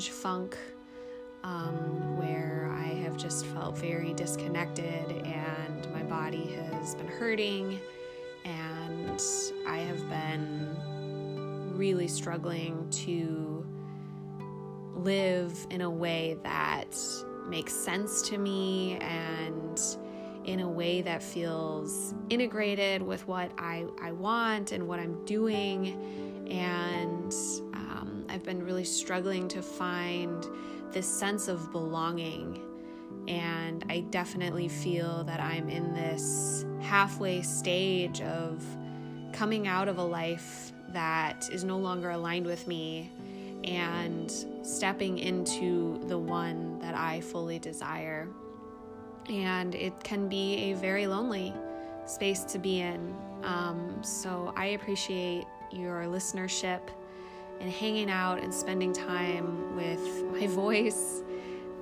strange funk um, where I have just felt very disconnected, and my body has been hurting, and I have been really struggling to live in a way that makes sense to me and in a way that feels integrated with what I, I want and what I'm doing. And um, I've been really struggling to find this sense of belonging. And I definitely feel that I'm in this halfway stage of coming out of a life that is no longer aligned with me and stepping into the one that I fully desire. And it can be a very lonely space to be in. Um, so I appreciate your listenership and hanging out and spending time with my voice.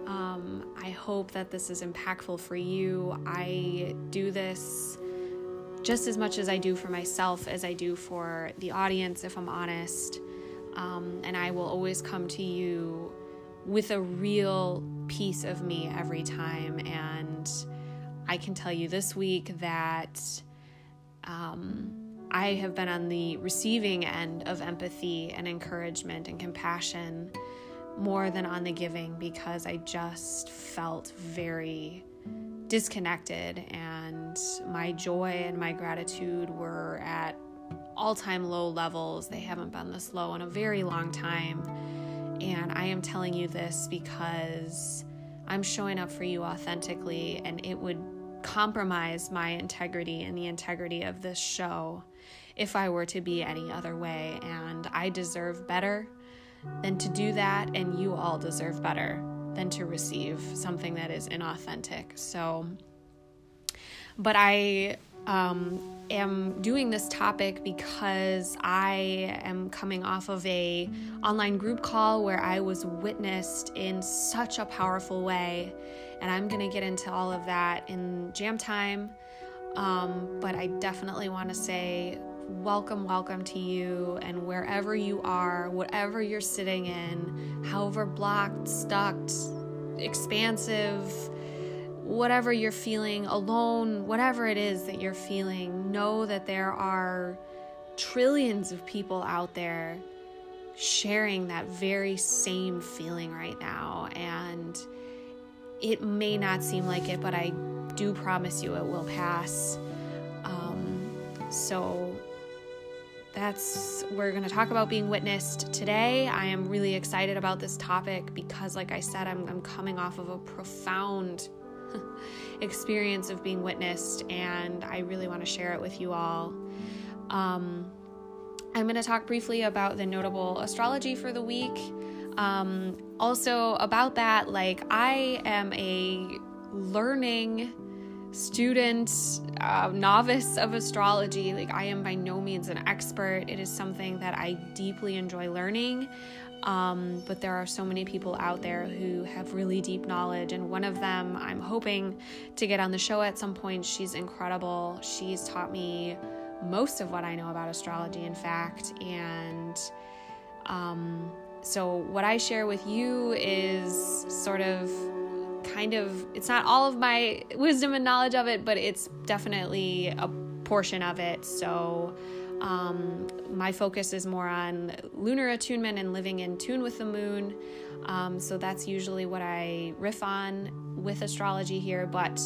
Um, I hope that this is impactful for you. I do this just as much as I do for myself as I do for the audience, if I'm honest. Um, and I will always come to you with a real piece of me every time. And I can tell you this week that um, I have been on the receiving end of empathy and encouragement and compassion more than on the giving because I just felt very disconnected and my joy and my gratitude were at all time low levels. They haven't been this low in a very long time. And I am telling you this because I'm showing up for you authentically, and it would compromise my integrity and the integrity of this show if I were to be any other way. And I deserve better than to do that, and you all deserve better than to receive something that is inauthentic. So, but I um, am doing this topic because I am coming off of a online group call where I was witnessed in such a powerful way, and I'm to get into all of that in jam time. Um, but I definitely want to say welcome, welcome to you, and wherever you are, whatever you're sitting in, however blocked, stuck, expansive whatever you're feeling, alone, whatever it is that you're feeling, know that there are trillions of people out there sharing that very same feeling right now. And it may not seem like it, but I do promise you it will pass. Um, so that's we're going to talk about being witnessed today. I am really excited about this topic because, like I said, I'm, I'm coming off of a profound experience of being witnessed, and I really want to share it with you all. Um, I'm going to talk briefly about the notable astrology for the week. Um, also, about that, like, I am a learning student, uh, novice of astrology. Like, I am by no means an expert. It is something that I deeply enjoy learning. Um, but there are so many people out there who have really deep knowledge, and one of them I'm hoping to get on the show at some point. She's incredible. She's taught me most of what I know about astrology, in fact. And um, so, what I share with you is sort of kind of, it's not all of my wisdom and knowledge of it, but it's definitely a portion of it. So, um, my focus is more on lunar attunement and living in tune with the moon. Um, so that's usually what I riff on with astrology here. But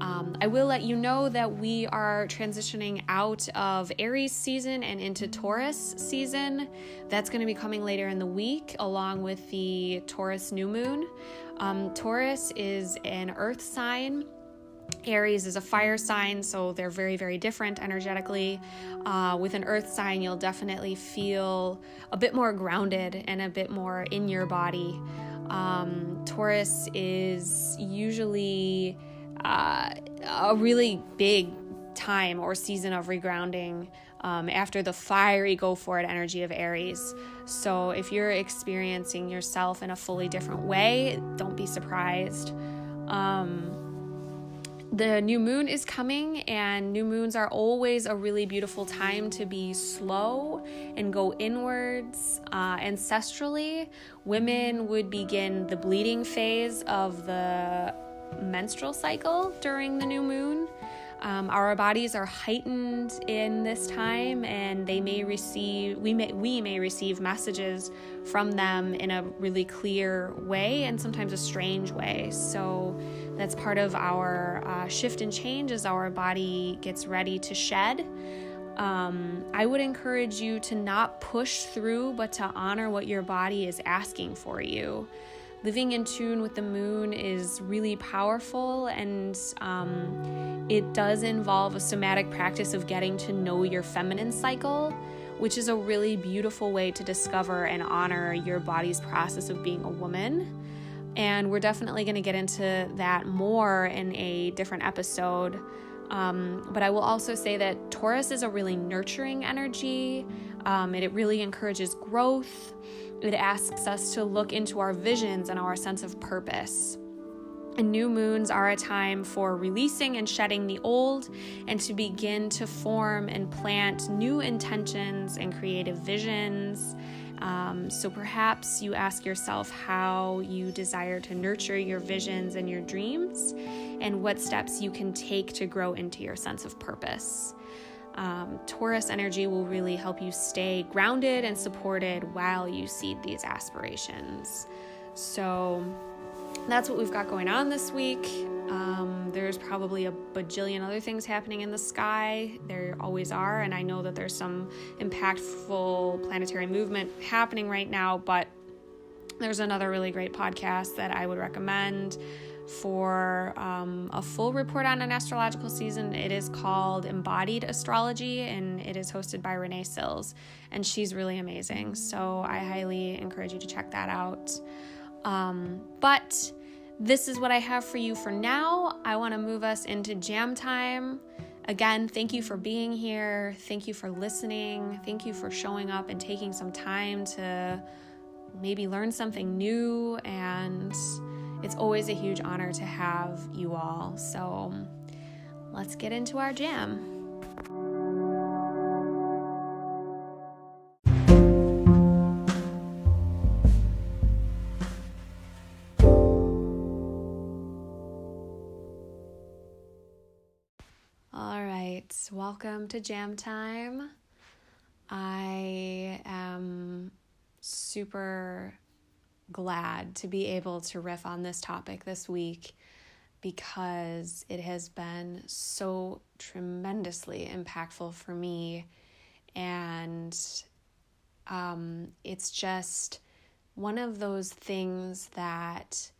um, I will let you know that we are transitioning out of Aries season and into Taurus season. That's going to be coming later in the week, along with the Taurus new moon. Um, Taurus is an earth sign Aries is a fire sign, so they're very, very different energetically. Uh, with an earth sign, you'll definitely feel a bit more grounded and a bit more in your body. Um, Taurus is usually uh, a really big time or season of regrounding um, after the fiery go for it energy of Aries. So if you're experiencing yourself in a fully different way, don't be surprised. Um, the new moon is coming, and new moons are always a really beautiful time to be slow and go inwards. Uh, ancestrally, women would begin the bleeding phase of the menstrual cycle during the new moon. Um, our bodies are heightened in this time, and they may receive we may we may receive messages from them in a really clear way, and sometimes a strange way. So that's part of our uh, shift and change as our body gets ready to shed. Um, I would encourage you to not push through, but to honor what your body is asking for you living in tune with the moon is really powerful and um, it does involve a somatic practice of getting to know your feminine cycle which is a really beautiful way to discover and honor your body's process of being a woman and we're definitely going to get into that more in a different episode um, but I will also say that Taurus is a really nurturing energy. Um, it, it really encourages growth. It asks us to look into our visions and our sense of purpose. And new moons are a time for releasing and shedding the old and to begin to form and plant new intentions and creative visions. Um, so perhaps you ask yourself how you desire to nurture your visions and your dreams and what steps you can take to grow into your sense of purpose. Um, Taurus energy will really help you stay grounded and supported while you seed these aspirations. So that's what we've got going on this week. Um, there's probably a bajillion other things happening in the sky. There always are, and I know that there's some impactful planetary movement happening right now, but there's another really great podcast that I would recommend for um, a full report on an astrological season. It is called Embodied Astrology and it is hosted by Renee Sills, and she's really amazing. So I highly encourage you to check that out. Um, but this is what I have for you for now. I want to move us into jam time. Again, thank you for being here. Thank you for listening. Thank you for showing up and taking some time to maybe learn something new and it's always a huge honor to have you all. So let's get into our jam. Welcome to Jam Time. I am super glad to be able to riff on this topic this week because it has been so tremendously impactful for me. And um, it's just one of those things that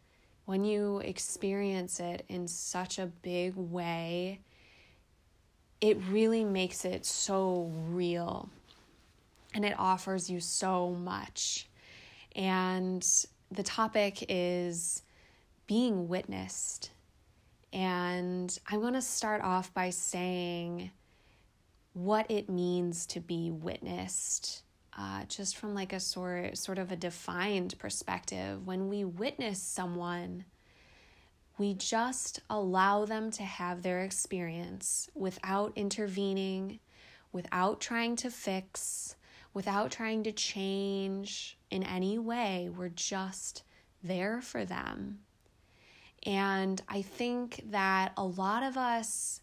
when you experience it in such a big way, it really makes it so real and it offers you so much. And the topic is being witnessed. And I'm going to start off by saying what it means to be witnessed, uh, just from like a sort sort of a defined perspective. When we witness someone, we just allow them to have their experience without intervening, without trying to fix, without trying to change in any way. We're just there for them. And I think that a lot of us,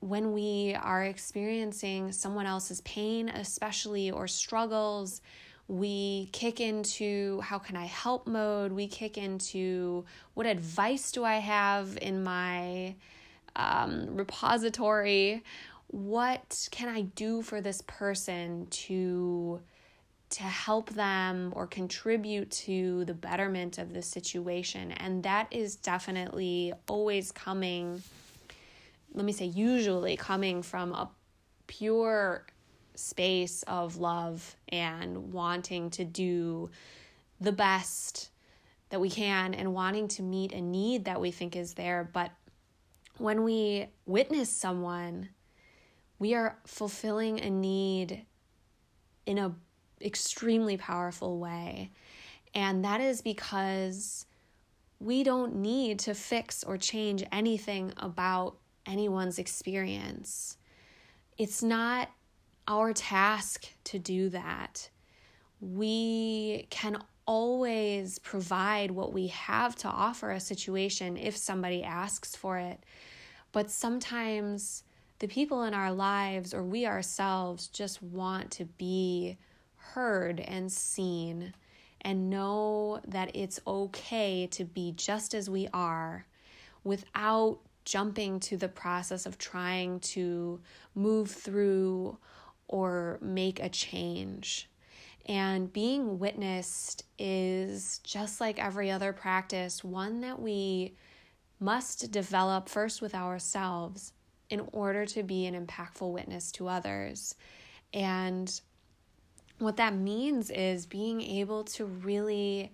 when we are experiencing someone else's pain, especially or struggles, we kick into how can I help mode. We kick into what advice do I have in my um, repository what can I do for this person to to help them or contribute to the betterment of the situation and that is definitely always coming let me say usually coming from a pure space of love and wanting to do the best that we can and wanting to meet a need that we think is there. But when we witness someone, we are fulfilling a need in an extremely powerful way. And that is because we don't need to fix or change anything about anyone's experience. It's not our task to do that. We can always provide what we have to offer a situation if somebody asks for it. But sometimes the people in our lives or we ourselves just want to be heard and seen and know that it's okay to be just as we are without jumping to the process of trying to move through or make a change. And being witnessed is just like every other practice, one that we must develop first with ourselves in order to be an impactful witness to others. And what that means is being able to really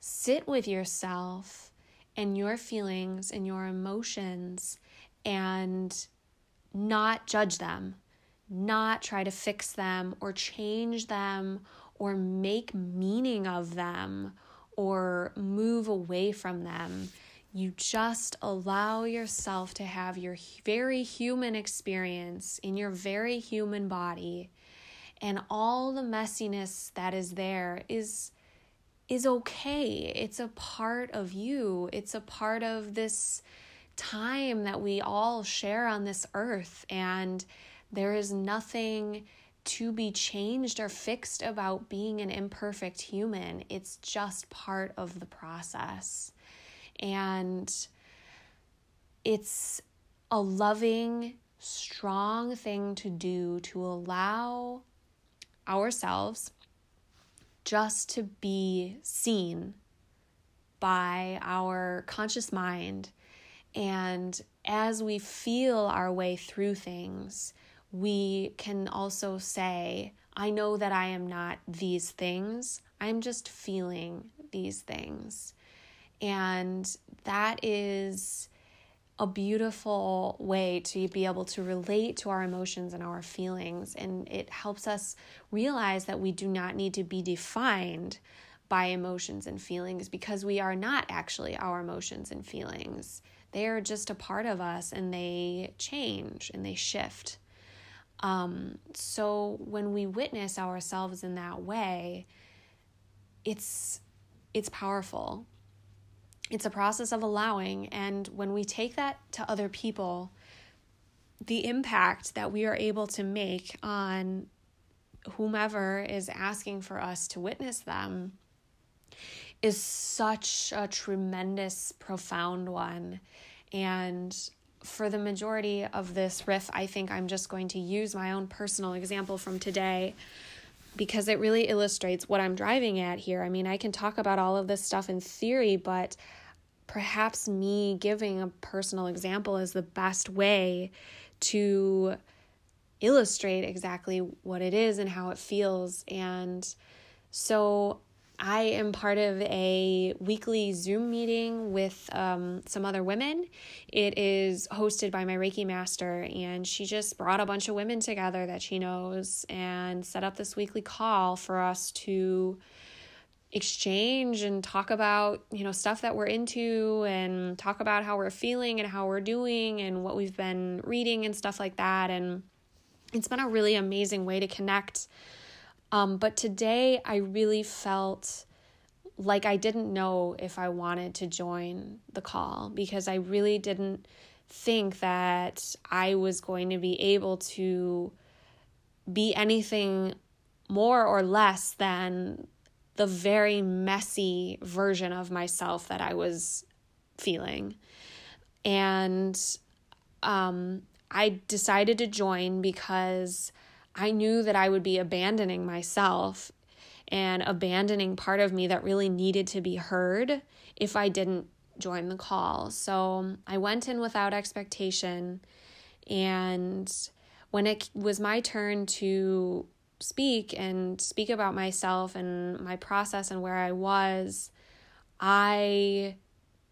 sit with yourself and your feelings and your emotions and not judge them, not try to fix them or change them or make meaning of them or move away from them. You just allow yourself to have your very human experience in your very human body and all the messiness that is there is is okay. It's a part of you. It's a part of this time that we all share on this earth and there is nothing to be changed or fixed about being an imperfect human. It's just part of the process. And it's a loving, strong thing to do to allow ourselves just to be seen by our conscious mind. And as we feel our way through things, we can also say, I know that I am not these things. I'm just feeling these things. And that is a beautiful way to be able to relate to our emotions and our feelings. And it helps us realize that we do not need to be defined by emotions and feelings because we are not actually our emotions and feelings. They are just a part of us and they change and they shift. Um, so when we witness ourselves in that way, it's it's powerful. It's a process of allowing, and when we take that to other people, the impact that we are able to make on whomever is asking for us to witness them is such a tremendous, profound one. And for the majority of this riff, I think I'm just going to use my own personal example from today because it really illustrates what I'm driving at here. I mean, I can talk about all of this stuff in theory, but perhaps me giving a personal example is the best way to illustrate exactly what it is and how it feels. And so I am part of a weekly Zoom meeting with um, some other women. It is hosted by my Reiki master, and she just brought a bunch of women together that she knows and set up this weekly call for us to exchange and talk about you know stuff that we're into and talk about how we're feeling and how we're doing and what we've been reading and stuff like that and it's been a really amazing way to connect um, but today I really felt like I didn't know if I wanted to join the call because I really didn't think that I was going to be able to be anything more or less than the very messy version of myself that I was feeling. And um, I decided to join because I knew that I would be abandoning myself and abandoning part of me that really needed to be heard if I didn't join the call. So I went in without expectation. And when it was my turn to speak and speak about myself and my process and where I was, I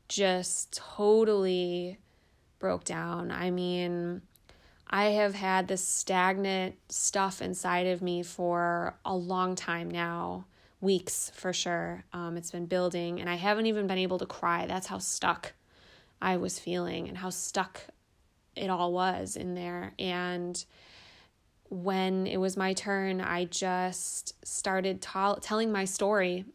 just totally broke down. I mean, I have had this stagnant stuff inside of me for a long time now, weeks for sure. Um, it's been building, and I haven't even been able to cry. That's how stuck I was feeling and how stuck it all was in there. And when it was my turn, I just started t- telling my story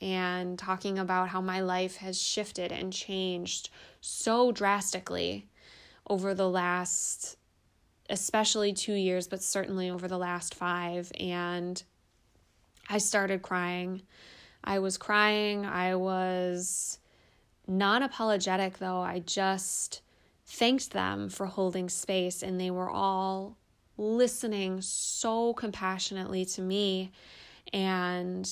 and talking about how my life has shifted and changed so drastically over the last, especially two years, but certainly over the last five. And I started crying. I was crying. I was non apologetic, though. I just thanked them for holding space, and they were all listening so compassionately to me. And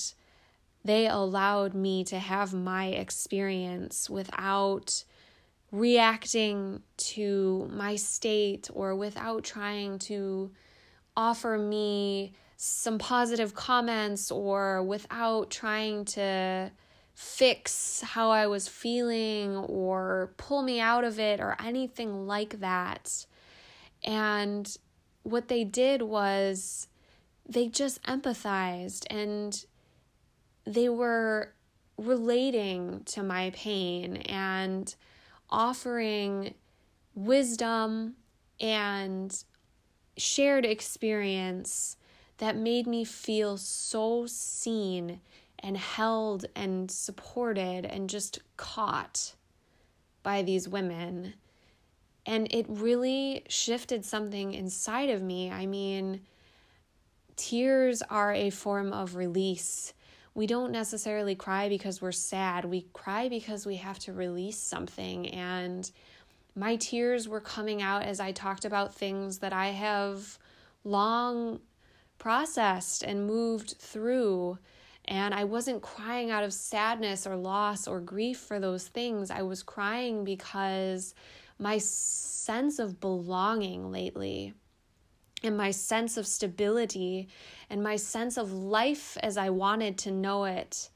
they allowed me to have my experience without reacting to my state or without trying to offer me some positive comments or without trying to fix how I was feeling or pull me out of it or anything like that. And what they did was they just empathized and they were relating to my pain and offering wisdom and shared experience that made me feel so seen and held and supported and just caught by these women. And it really shifted something inside of me. I mean, tears are a form of release we don't necessarily cry because we're sad. We cry because we have to release something. And my tears were coming out as I talked about things that I have long processed and moved through. And I wasn't crying out of sadness or loss or grief for those things. I was crying because my sense of belonging lately and my sense of stability and my sense of life as I wanted to know it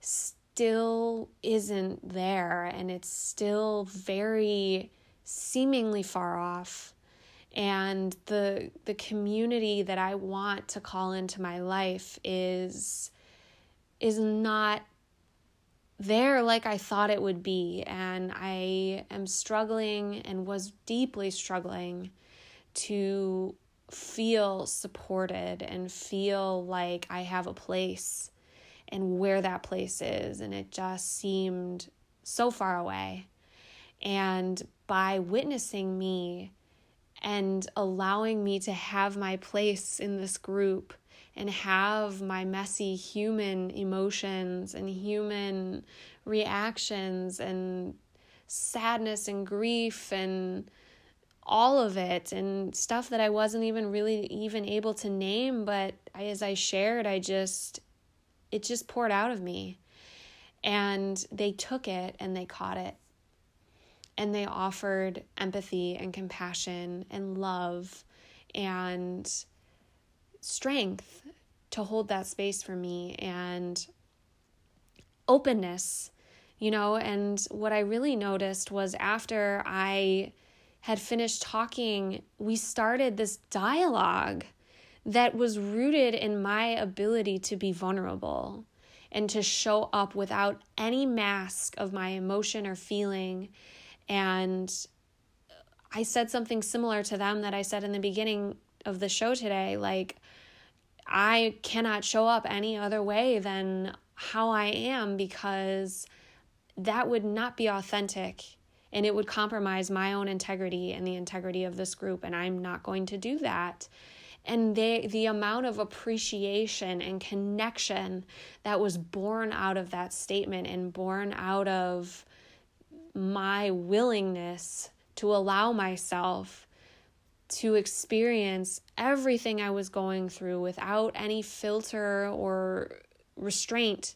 still isn't there and it's still very seemingly far off. And the the community that I want to call into my life is is not there like I thought it would be. And I am struggling and was deeply struggling to feel supported and feel like I have a place and where that place is. And it just seemed so far away. And by witnessing me and allowing me to have my place in this group and have my messy human emotions and human reactions and sadness and grief and all of it and stuff that I wasn't even really even able to name, but I, as I shared, I just, it just poured out of me. And they took it and they caught it. And they offered empathy and compassion and love and strength to hold that space for me and openness, you know. And what I really noticed was after I had finished talking, we started this dialogue that was rooted in my ability to be vulnerable and to show up without any mask of my emotion or feeling. And I said something similar to them that I said in the beginning of the show today. Like, I cannot show up any other way than how I am because that would not be authentic and it would compromise my own integrity and the integrity of this group and I'm not going to do that. And they the amount of appreciation and connection that was born out of that statement and born out of my willingness to allow myself to experience everything I was going through without any filter or restraint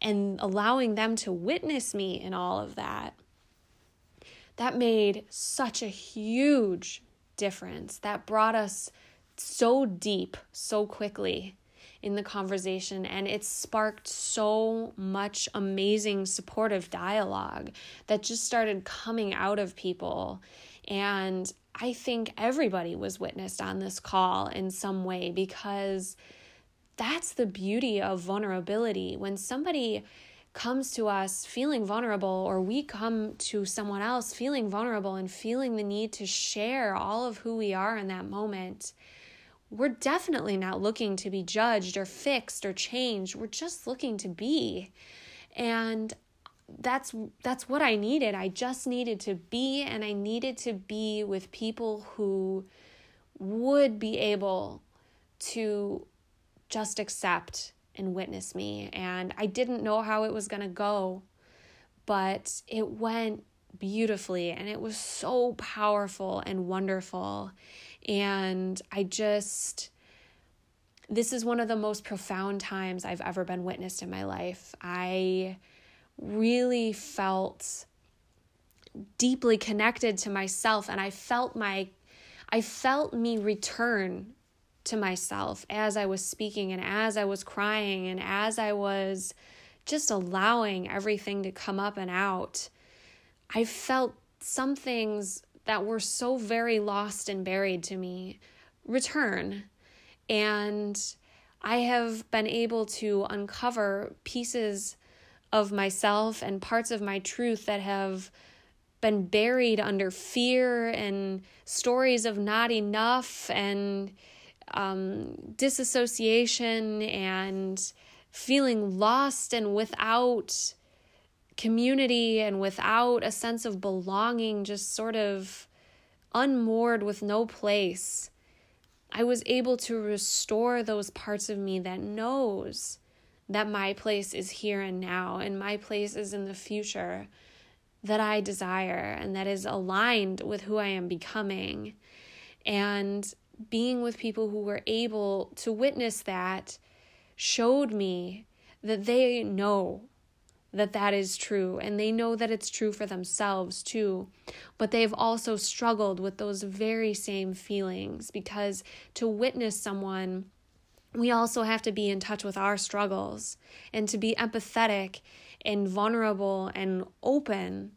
and allowing them to witness me in all of that, that made such a huge difference. That brought us so deep so quickly in the conversation and it sparked so much amazing supportive dialogue that just started coming out of people and I think everybody was witnessed on this call in some way because that's the beauty of vulnerability. When somebody comes to us feeling vulnerable, or we come to someone else feeling vulnerable and feeling the need to share all of who we are in that moment, we're definitely not looking to be judged or fixed or changed. We're just looking to be. And that's that's what I needed. I just needed to be and I needed to be with people who would be able to just accept and witness me. And I didn't know how it was going to go, but it went beautifully and it was so powerful and wonderful. And I just this is one of the most profound times I've ever been witnessed in my life. I really felt deeply connected to myself and I felt my I felt me return to myself as I was speaking and as I was crying and as I was just allowing everything to come up and out. I felt some things that were so very lost and buried to me return. And I have been able to uncover pieces of myself and parts of my truth that have been buried under fear and stories of not enough and um, disassociation and feeling lost and without community and without a sense of belonging, just sort of unmoored with no place. I was able to restore those parts of me that knows that my place is here and now and my place is in the future that I desire and that is aligned with who I am becoming. And being with people who were able to witness that showed me that they know that that is true and they know that it's true for themselves too. But they've also struggled with those very same feelings because to witness someone we also have to be in touch with our struggles and to be empathetic and vulnerable and open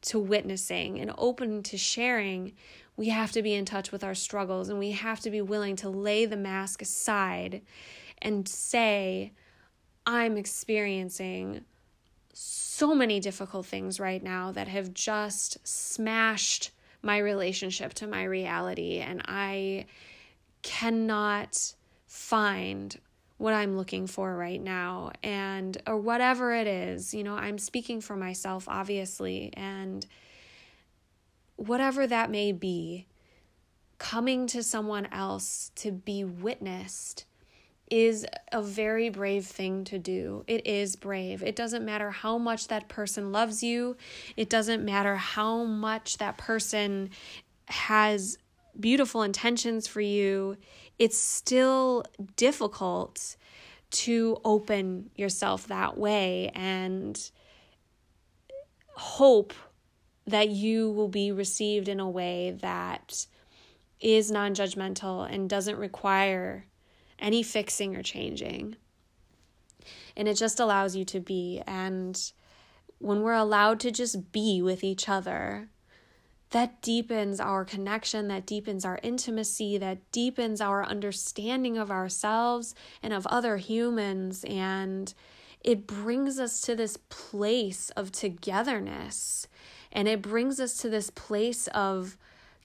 to witnessing and open to sharing we have to be in touch with our struggles and we have to be willing to lay the mask aside and say, I'm experiencing so many difficult things right now that have just smashed my relationship to my reality, and I cannot find what I'm looking for right now, and or whatever it is. You know, I'm speaking for myself, obviously, and whatever that may be, coming to someone else to be witnessed is a very brave thing to do. It is brave. It doesn't matter how much that person loves you, it doesn't matter how much that person has beautiful intentions for you. It's still difficult to open yourself that way and hope that you will be received in a way that is non judgmental and doesn't require any fixing or changing. And it just allows you to be. And when we're allowed to just be with each other, that deepens our connection, that deepens our intimacy, that deepens our understanding of ourselves and of other humans. And it brings us to this place of togetherness and it brings us to this place of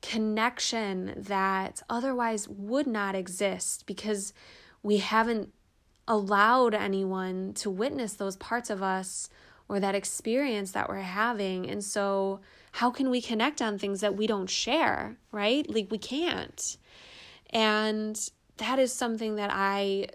connection that otherwise would not exist because we haven't allowed anyone to witness those parts of us or that experience that we're having. And so, how can we connect on things that we don't share, right? Like, we can't. And that is something that I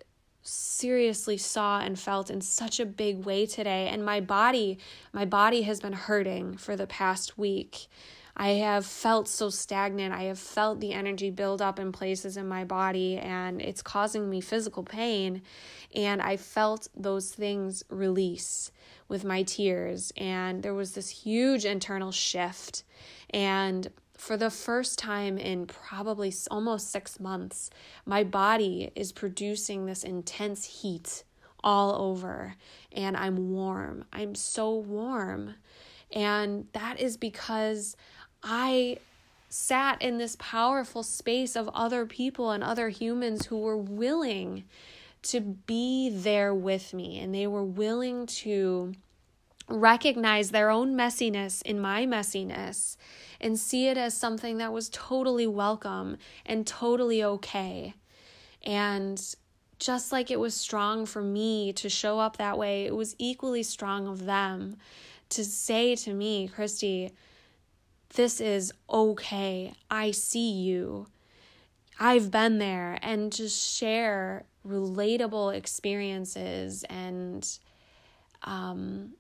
seriously saw and felt in such a big way today. And my body my body has been hurting for the past week. I have felt so stagnant. I have felt the energy build up in places in my body and it's causing me physical pain. And i felt those things release with my tears. And there was this huge internal shift. And for the first time in probably almost six months, my body is producing this intense heat all over, and I'm warm. I'm so warm. And that is because I sat in this powerful space of other people and other humans who were willing to be there with me and they were willing to recognize their own messiness in my messiness and see it as something that was totally welcome and totally okay. And just like it was strong for me to show up that way, it was equally strong of them to say to me, Christy, this is okay. I see you. I've been there, and just share relatable experiences and um,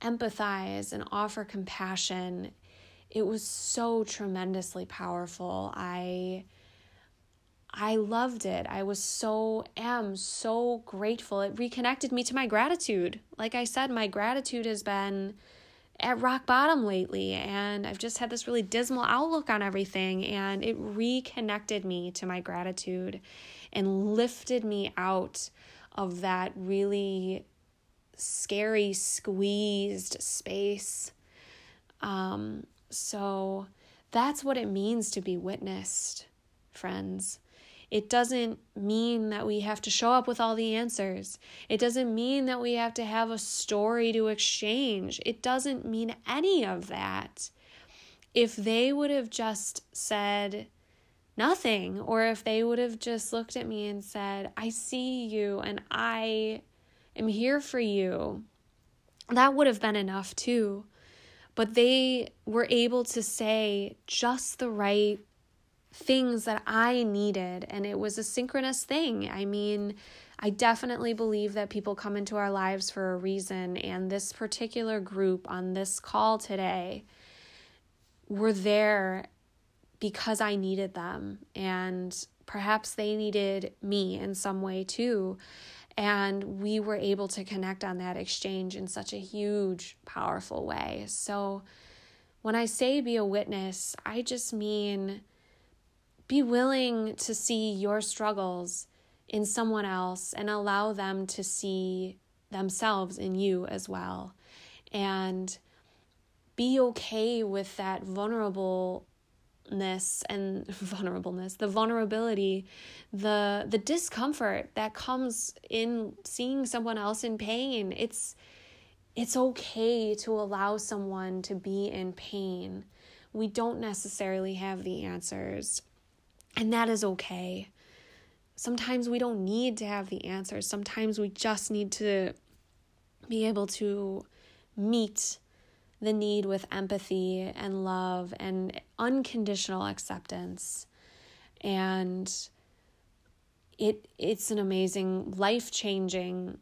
empathize and offer compassion. It was so tremendously powerful. I I loved it. I was so am so grateful. It reconnected me to my gratitude. Like I said, my gratitude has been at rock bottom lately and I've just had this really dismal outlook on everything and it reconnected me to my gratitude and lifted me out of that really scary squeezed space. Um so that's what it means to be witnessed, friends. It doesn't mean that we have to show up with all the answers. It doesn't mean that we have to have a story to exchange. It doesn't mean any of that. If they would have just said nothing, or if they would have just looked at me and said, I see you and I am here for you, that would have been enough too. But they were able to say just the right things that I needed, and it was a synchronous thing. I mean, I definitely believe that people come into our lives for a reason, and this particular group on this call today were there because I needed them, and perhaps they needed me in some way too. And we were able to connect on that exchange in such a huge, powerful way. So, when I say be a witness, I just mean be willing to see your struggles in someone else and allow them to see themselves in you as well. And be okay with that vulnerableness and vulnerableness, the vulnerability, the the discomfort that comes in seeing someone else in pain. It's it's okay to allow someone to be in pain. We don't necessarily have the answers. And that is okay. Sometimes we don't need to have the answers. Sometimes we just need to be able to meet the need with empathy and love and unconditional acceptance. And it it's an amazing life-changing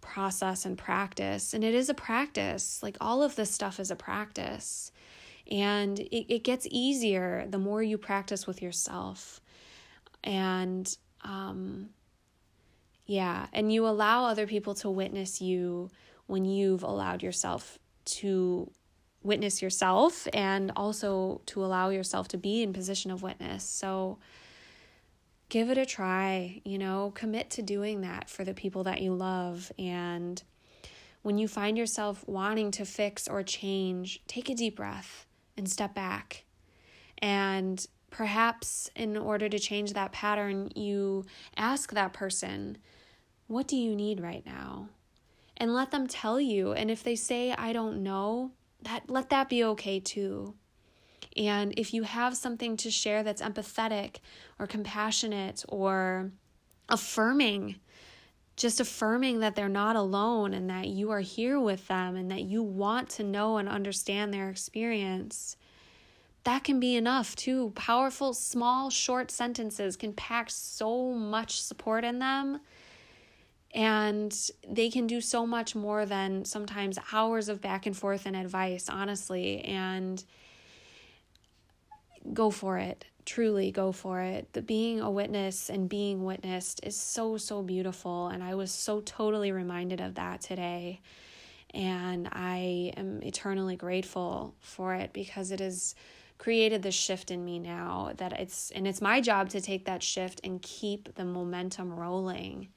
process and practice. And it is a practice. Like all of this stuff is a practice. And it, it gets easier the more you practice with yourself. And um, yeah, and you allow other people to witness you when you've allowed yourself to witness yourself and also to allow yourself to be in position of witness. So give it a try, you know, commit to doing that for the people that you love and when you find yourself wanting to fix or change, take a deep breath and step back. And perhaps in order to change that pattern, you ask that person, What do you need right now? And let them tell you. And if they say, I don't know, that let that be okay too. And if you have something to share that's empathetic or compassionate or affirming, just affirming that they're not alone and that you are here with them and that you want to know and understand their experience. That can be enough too. Powerful, small, short sentences can pack so much support in them. And they can do so much more than sometimes hours of back and forth and advice, honestly. And go for it truly go for it. The being a witness and being witnessed is so, so beautiful. And I was so totally reminded of that today. And I am eternally grateful for it because it has created this shift in me now that it's and it's my job to take that shift and keep the momentum rolling.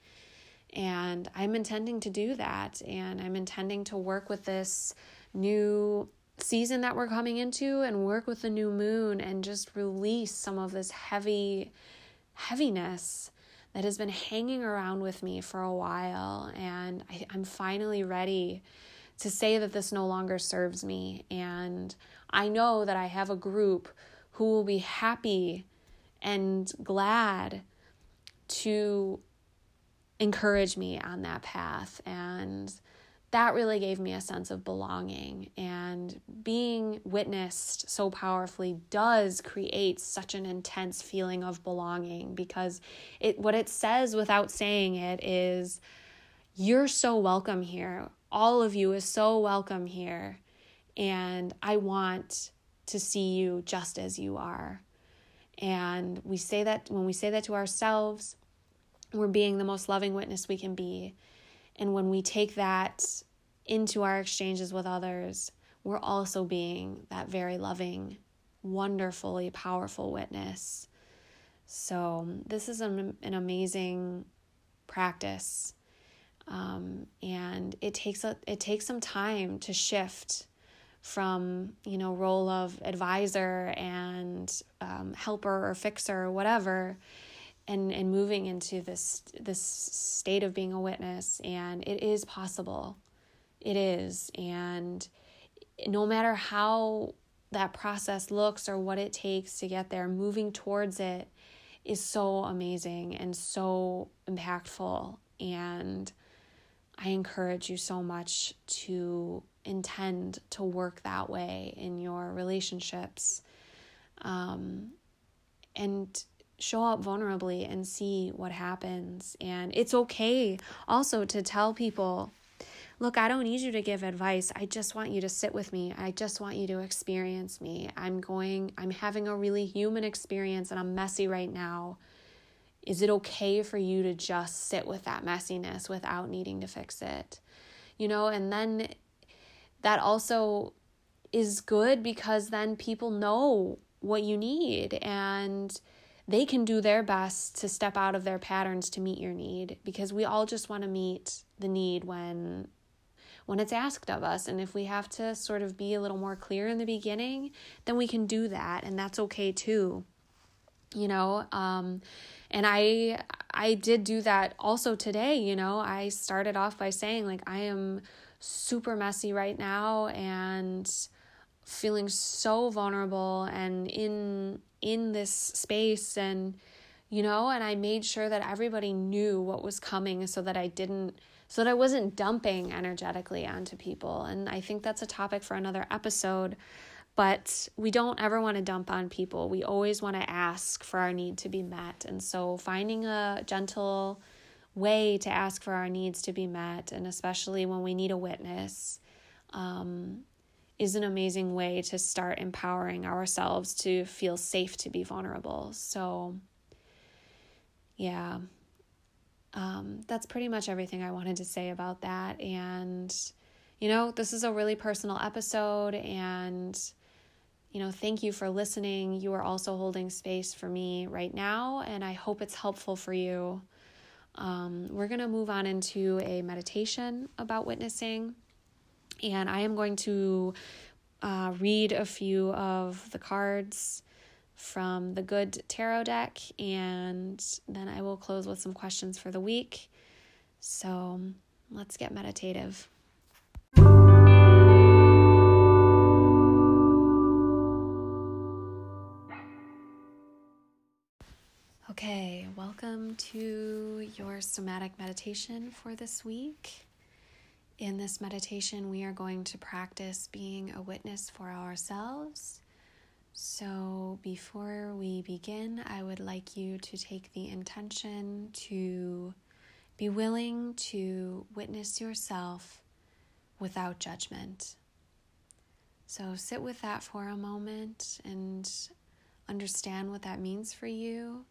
And I'm intending to do that and I'm intending to work with this new season that we're coming into and work with the new moon and just release some of this heavy heaviness that has been hanging around with me for a while and I, I'm finally ready to say that this no longer serves me. And I know that I have a group who will be happy and glad to encourage me on that path. And that really gave me a sense of belonging. And being witnessed so powerfully does create such an intense feeling of belonging because it what it says without saying it is you're so welcome here all of you is so welcome here. And I want to see you just as you are. And we say that when we say that to ourselves, we're being the most loving witness we can be. And when we take that into our exchanges with others, we're also being that very loving, wonderfully powerful witness. So, this is an, an amazing practice um, and it takes a it takes some time to shift from you know role of advisor and um, helper or fixer or whatever and and moving into this this state of being a witness and it is possible. It is. And no matter how that process looks or what it takes to get there moving towards it is so amazing and so impactful. And I encourage you so much to intend to work that way in your relationships. Um, and show up vulnerably and see what happens. And it's okay also to tell people look, I don't need you to give advice. I just want you to sit with me. I just want you to experience me. I'm going, I'm having a really human experience and I'm messy right now. Is it okay for you to just sit with that messiness without needing to fix it? You know, and then that also is good because then people know what you need and they can do their best to step out of their patterns to meet your need because we all just want to meet the need when when it's asked of us. And if we have to sort of be a little more clear in the beginning then we can do that and that's okay too. You know um and i i did do that also today you know. I started off by saying like i am super messy right now and feeling so vulnerable and in in this space and you know and i made sure that everybody knew what was coming so that i didn't so that i wasn't dumping energetically onto people and i think that's a topic for another episode but we don't ever want to dump on people. We always want to ask for our need to be met. And so finding a gentle way to ask for our needs to be met, and especially when we need a witness, um, is an amazing way to start empowering ourselves to feel safe to be vulnerable. So, yeah, um, that's pretty much everything I wanted to say about that. And, you know, this is a really personal episode, and you know, thank you for listening. You are also holding space for me right now, and I hope it's helpful for you. Um, we're going to move on into a meditation about witnessing, and I am going to uh, read a few of the cards from the Good Tarot deck, and then I will close with some questions for the week. So let's get meditative. Okay, welcome to your somatic meditation for this week. In this meditation, we are going to practice being a witness for ourselves. So, before we begin, I would like you to take the intention to be willing to witness yourself without judgment. So, sit with that for a moment and understand what that means for you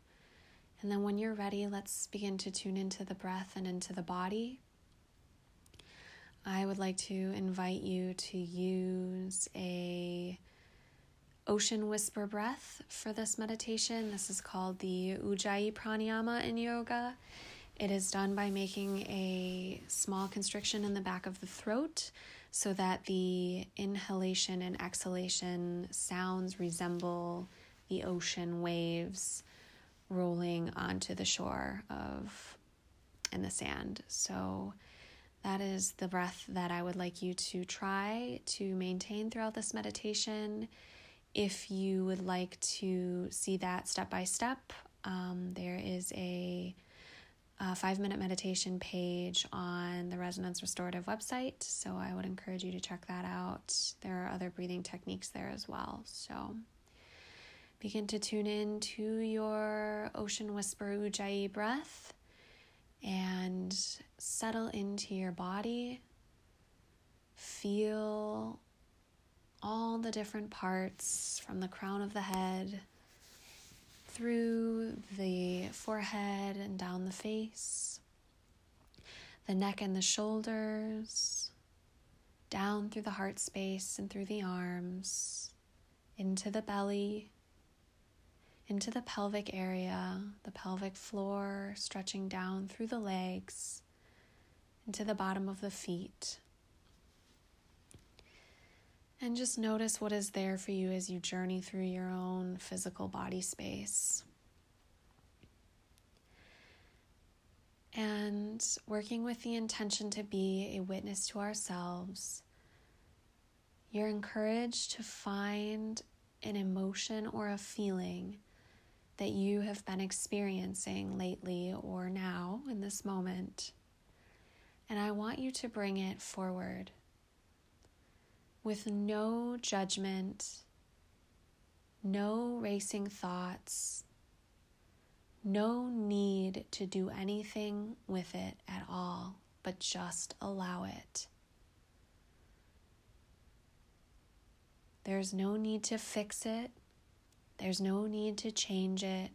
and then when you're ready, let's begin to tune into the breath and into the body. I would like to invite you to use a ocean whisper breath for this meditation. This is called the Ujjayi Pranayama in yoga. It is done by making a small constriction in the back of the throat so that the inhalation and exhalation sounds resemble the ocean waves rolling onto the shore of in the sand. So that is the breath that I would like you to try to maintain throughout this meditation. If you would like to see that step by step, um, there is a, a five minute meditation page on the Resonance Restorative website. So I would encourage you to check that out. There are other breathing techniques there as well. So begin to tune in to your ocean whisper ujjayi breath and settle into your body. Feel all the different parts from the crown of the head through the forehead and down the face, the neck and the shoulders, down through the heart space and through the arms, into the belly, into the pelvic area, the pelvic floor, stretching down through the legs, into the bottom of the feet. And just notice what is there for you as you journey through your own physical body space. And working with the intention to be a witness to ourselves, you're encouraged to find an emotion or a feeling that you have been experiencing lately or now in this moment. And I want you to bring it forward with no judgment, no racing thoughts, no need to do anything with it at all, but just allow it. There's no need to fix it. There's no need to change it.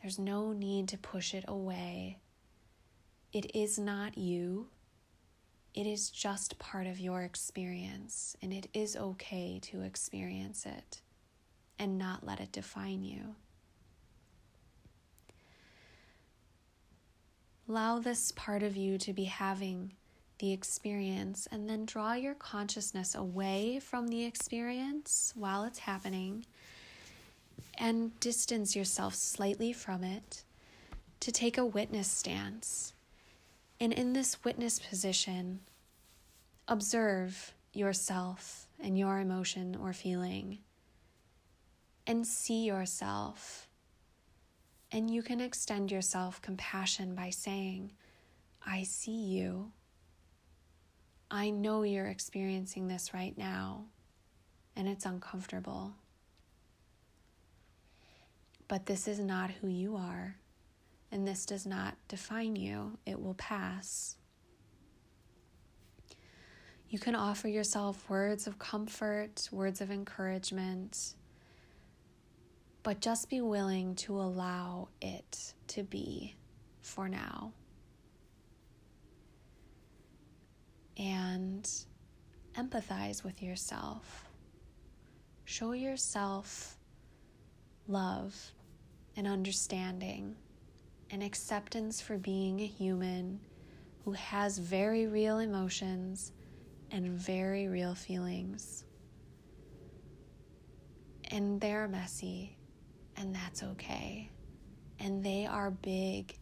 There's no need to push it away. It is not you. It is just part of your experience, and it is okay to experience it and not let it define you. Allow this part of you to be having the experience and then draw your consciousness away from the experience while it's happening and distance yourself slightly from it to take a witness stance and in this witness position, observe yourself and your emotion or feeling and see yourself. And you can extend yourself compassion by saying, I see you. I know you're experiencing this right now, and it's uncomfortable. But this is not who you are and this does not define you, it will pass. You can offer yourself words of comfort, words of encouragement, but just be willing to allow it to be for now. And empathize with yourself. Show yourself love and understanding and acceptance for being a human who has very real emotions and very real feelings. And they're messy, and that's okay. And they are big,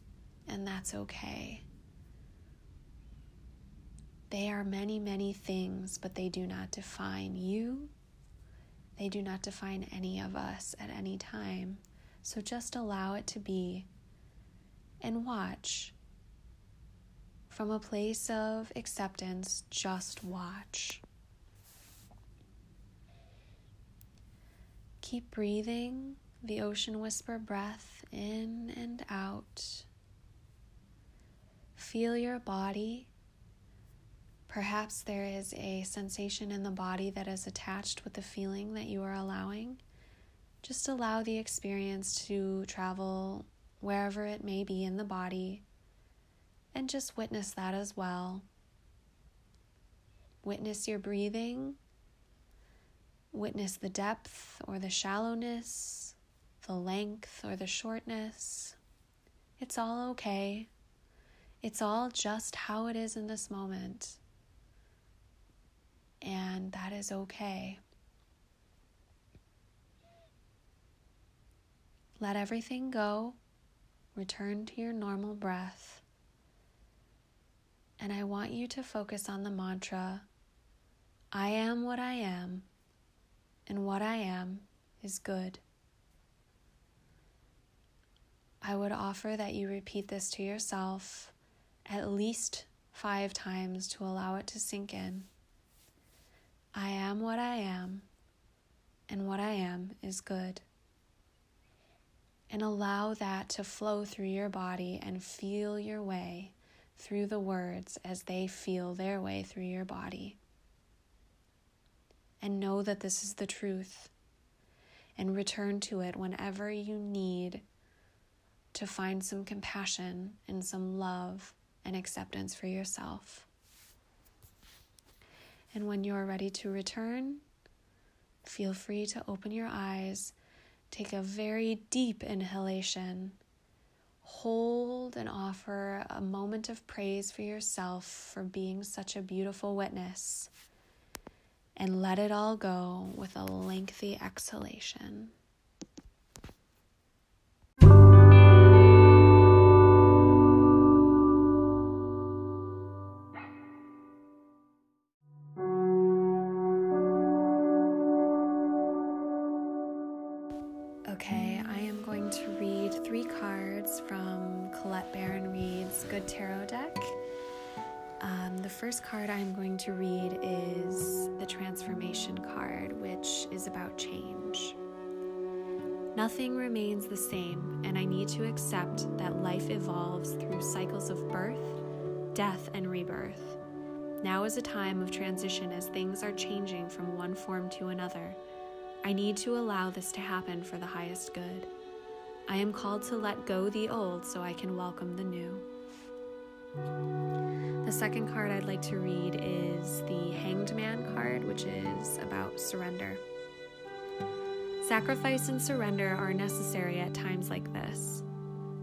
and that's okay. They are many, many things, but they do not define you. They do not define any of us at any time. So just allow it to be and watch. From a place of acceptance, just watch. Keep breathing the ocean whisper breath in and out. Feel your body. Perhaps there is a sensation in the body that is attached with the feeling that you are allowing. Just allow the experience to travel wherever it may be in the body, and just witness that as well. Witness your breathing. Witness the depth or the shallowness, the length or the shortness. It's all okay. It's all just how it is in this moment. And that is okay. Let everything go. Return to your normal breath. And I want you to focus on the mantra I am what I am, and what I am is good. I would offer that you repeat this to yourself at least five times to allow it to sink in. I am what I am, and what I am is good. And allow that to flow through your body and feel your way through the words as they feel their way through your body. And know that this is the truth. And return to it whenever you need to find some compassion and some love and acceptance for yourself. And when you're ready to return, feel free to open your eyes, take a very deep inhalation, hold and offer a moment of praise for yourself for being such a beautiful witness, and let it all go with a lengthy exhalation. Now is a time of transition as things are changing from one form to another. I need to allow this to happen for the highest good. I am called to let go the old so I can welcome the new. The second card I'd like to read is the Hanged Man card, which is about surrender. Sacrifice and surrender are necessary at times like this.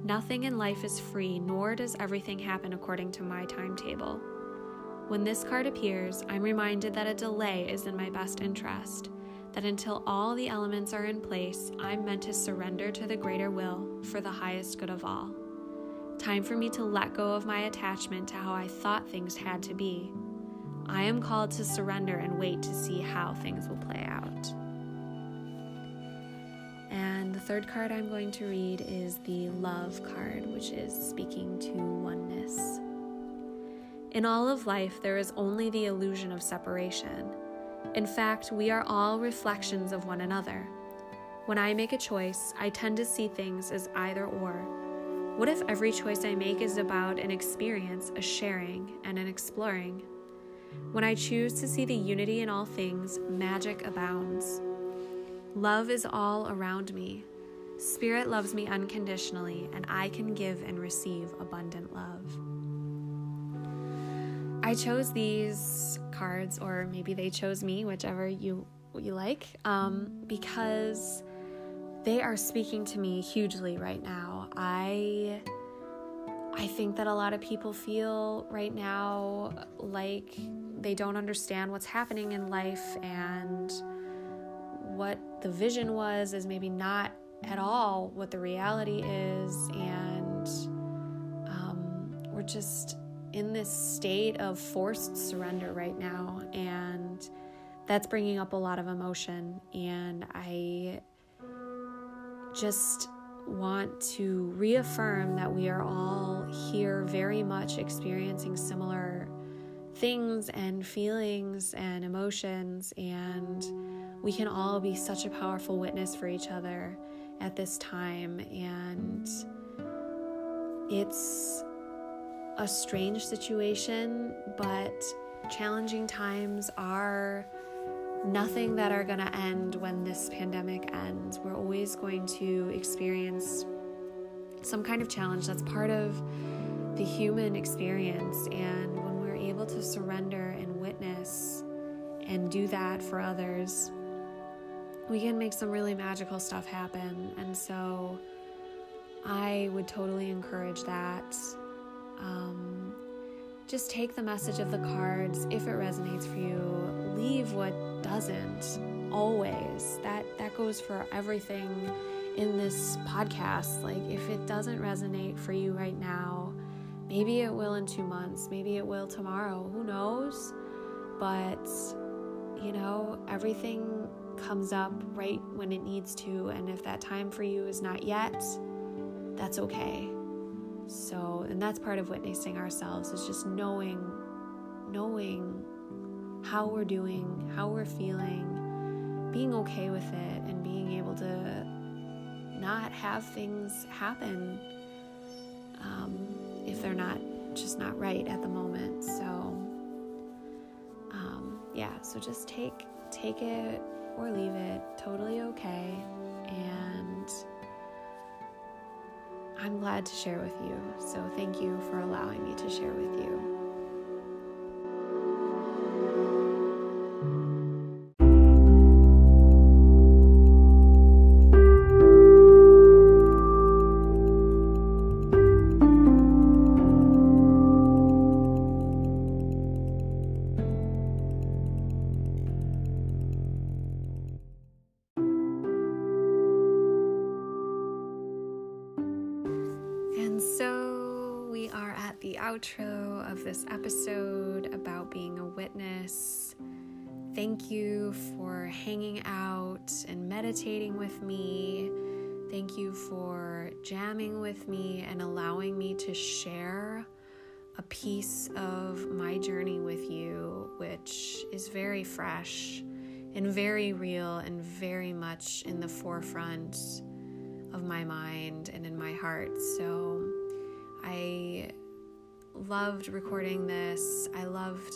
Nothing in life is free, nor does everything happen according to my timetable. When this card appears, I'm reminded that a delay is in my best interest that until all the elements are in place, I'm meant to surrender to the greater will for the highest good of all. Time for me to let go of my attachment to how I thought things had to be. I am called to surrender and wait to see how things will play out. And the third card I'm going to read is the Love card, which is speaking to oneness. In all of life, there is only the illusion of separation. In fact, we are all reflections of one another. When I make a choice, I tend to see things as either or. What if every choice I make is about an experience, a sharing, and an exploring? When I choose to see the unity in all things, magic abounds. Love is all around me. Spirit loves me unconditionally, and I can give and receive abundant love. I chose these cards, or maybe they chose me, whichever you you like, um, because they are speaking to me hugely right now. I I think that a lot of people feel right now like they don't understand what's happening in life and what the vision was is maybe not at all what the reality is and um, we're just in this state of forced surrender right now, and that's bringing up a lot of emotion. And I just want to reaffirm that we are all here very much experiencing similar things and feelings and emotions, and we can all be such a powerful witness for each other at this time. And it's a strange situation, but challenging times are nothing that are going to end when this pandemic ends. We're always going to experience some kind of challenge that's part of the human experience. And when we're able to surrender and witness and do that for others, we can make some really magical stuff happen. And so I would totally encourage that. Um, just take the message of the cards if it resonates for you. Leave what doesn't. Always. That that goes for everything in this podcast. Like if it doesn't resonate for you right now, maybe it will in 2 months, maybe it will tomorrow. Who knows? But you know, everything comes up right when it needs to. And if that time for you is not yet, that's okay. So, and that's part of witnessing ourselves is just knowing, knowing how we're doing, how we're feeling, being okay with it, and being able to not have things happen um, if they're not just not right at the moment. So, um, yeah, so just take take it or leave it, totally okay. And I'm glad to share with you. So thank you for allowing me to share with you. With me and allowing me to share a piece of my journey with you, which is very fresh and very real and very much in the forefront of my mind and in my heart. So I loved recording this. I loved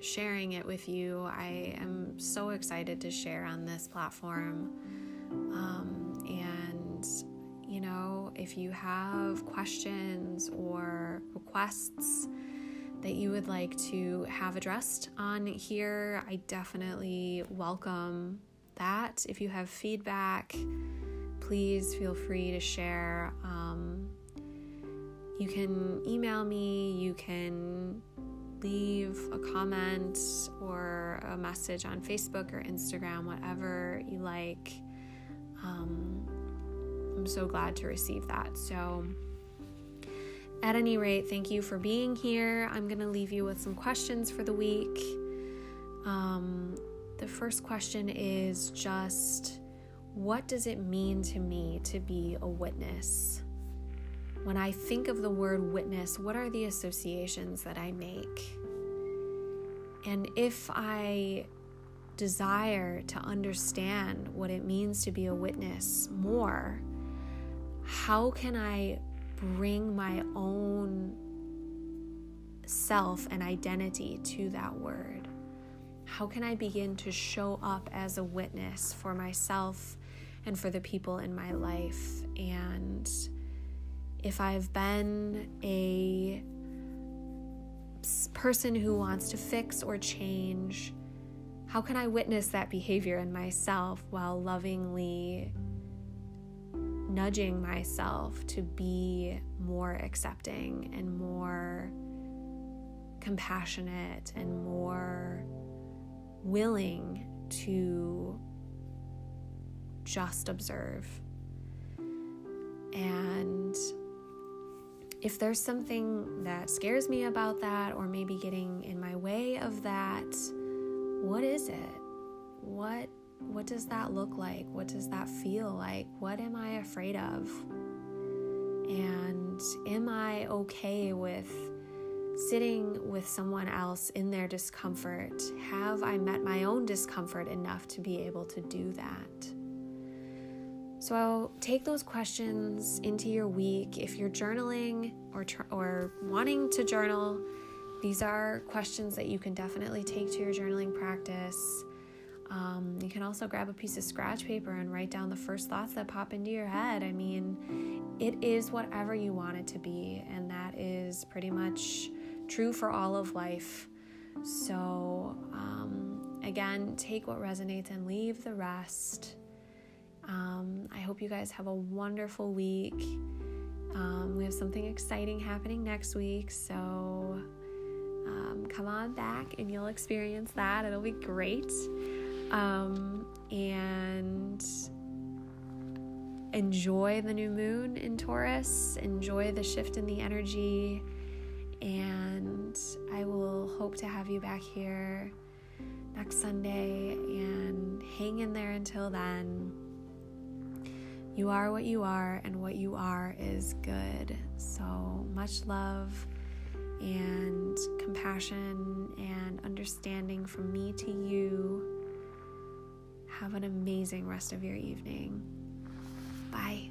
sharing it with you. I am so excited to share on this platform. Um, you know, if you have questions or requests that you would like to have addressed on here, I definitely welcome that. If you have feedback, please feel free to share. Um, you can email me, you can leave a comment or a message on Facebook or Instagram, whatever you like. Um, I'm so glad to receive that. So, at any rate, thank you for being here. I'm going to leave you with some questions for the week. Um, the first question is just what does it mean to me to be a witness? When I think of the word witness, what are the associations that I make? And if I desire to understand what it means to be a witness more, how can I bring my own self and identity to that word? How can I begin to show up as a witness for myself and for the people in my life? And if I've been a person who wants to fix or change, how can I witness that behavior in myself while lovingly nudging myself to be more accepting and more compassionate and more willing to just observe? And if there's something that scares me about that or maybe getting in my way of that, what is it? What what does that look like? What does that feel like? What am I afraid of? And am I okay with sitting with someone else in their discomfort? Have I met my own discomfort enough to be able to do that? So I'll take those questions into your week. If you're journaling or tr- or wanting to journal, these are questions that you can definitely take to your journaling practice. Um, you can also grab a piece of scratch paper and write down the first thoughts that pop into your head. I mean, it is whatever you want it to be, and that is pretty much true for all of life. So, um, again, take what resonates and leave the rest. Um, I hope you guys have a wonderful week. Um, we have something exciting happening next week, so um, come on back and you'll experience that. It'll be great. Um, and enjoy the new moon in Taurus, enjoy the shift in the energy, and I will hope to have you back here next Sunday and hang in there until then. You are what you are, and what you are is good. So much love and compassion and understanding from me to you. Have an amazing rest of your evening. Bye.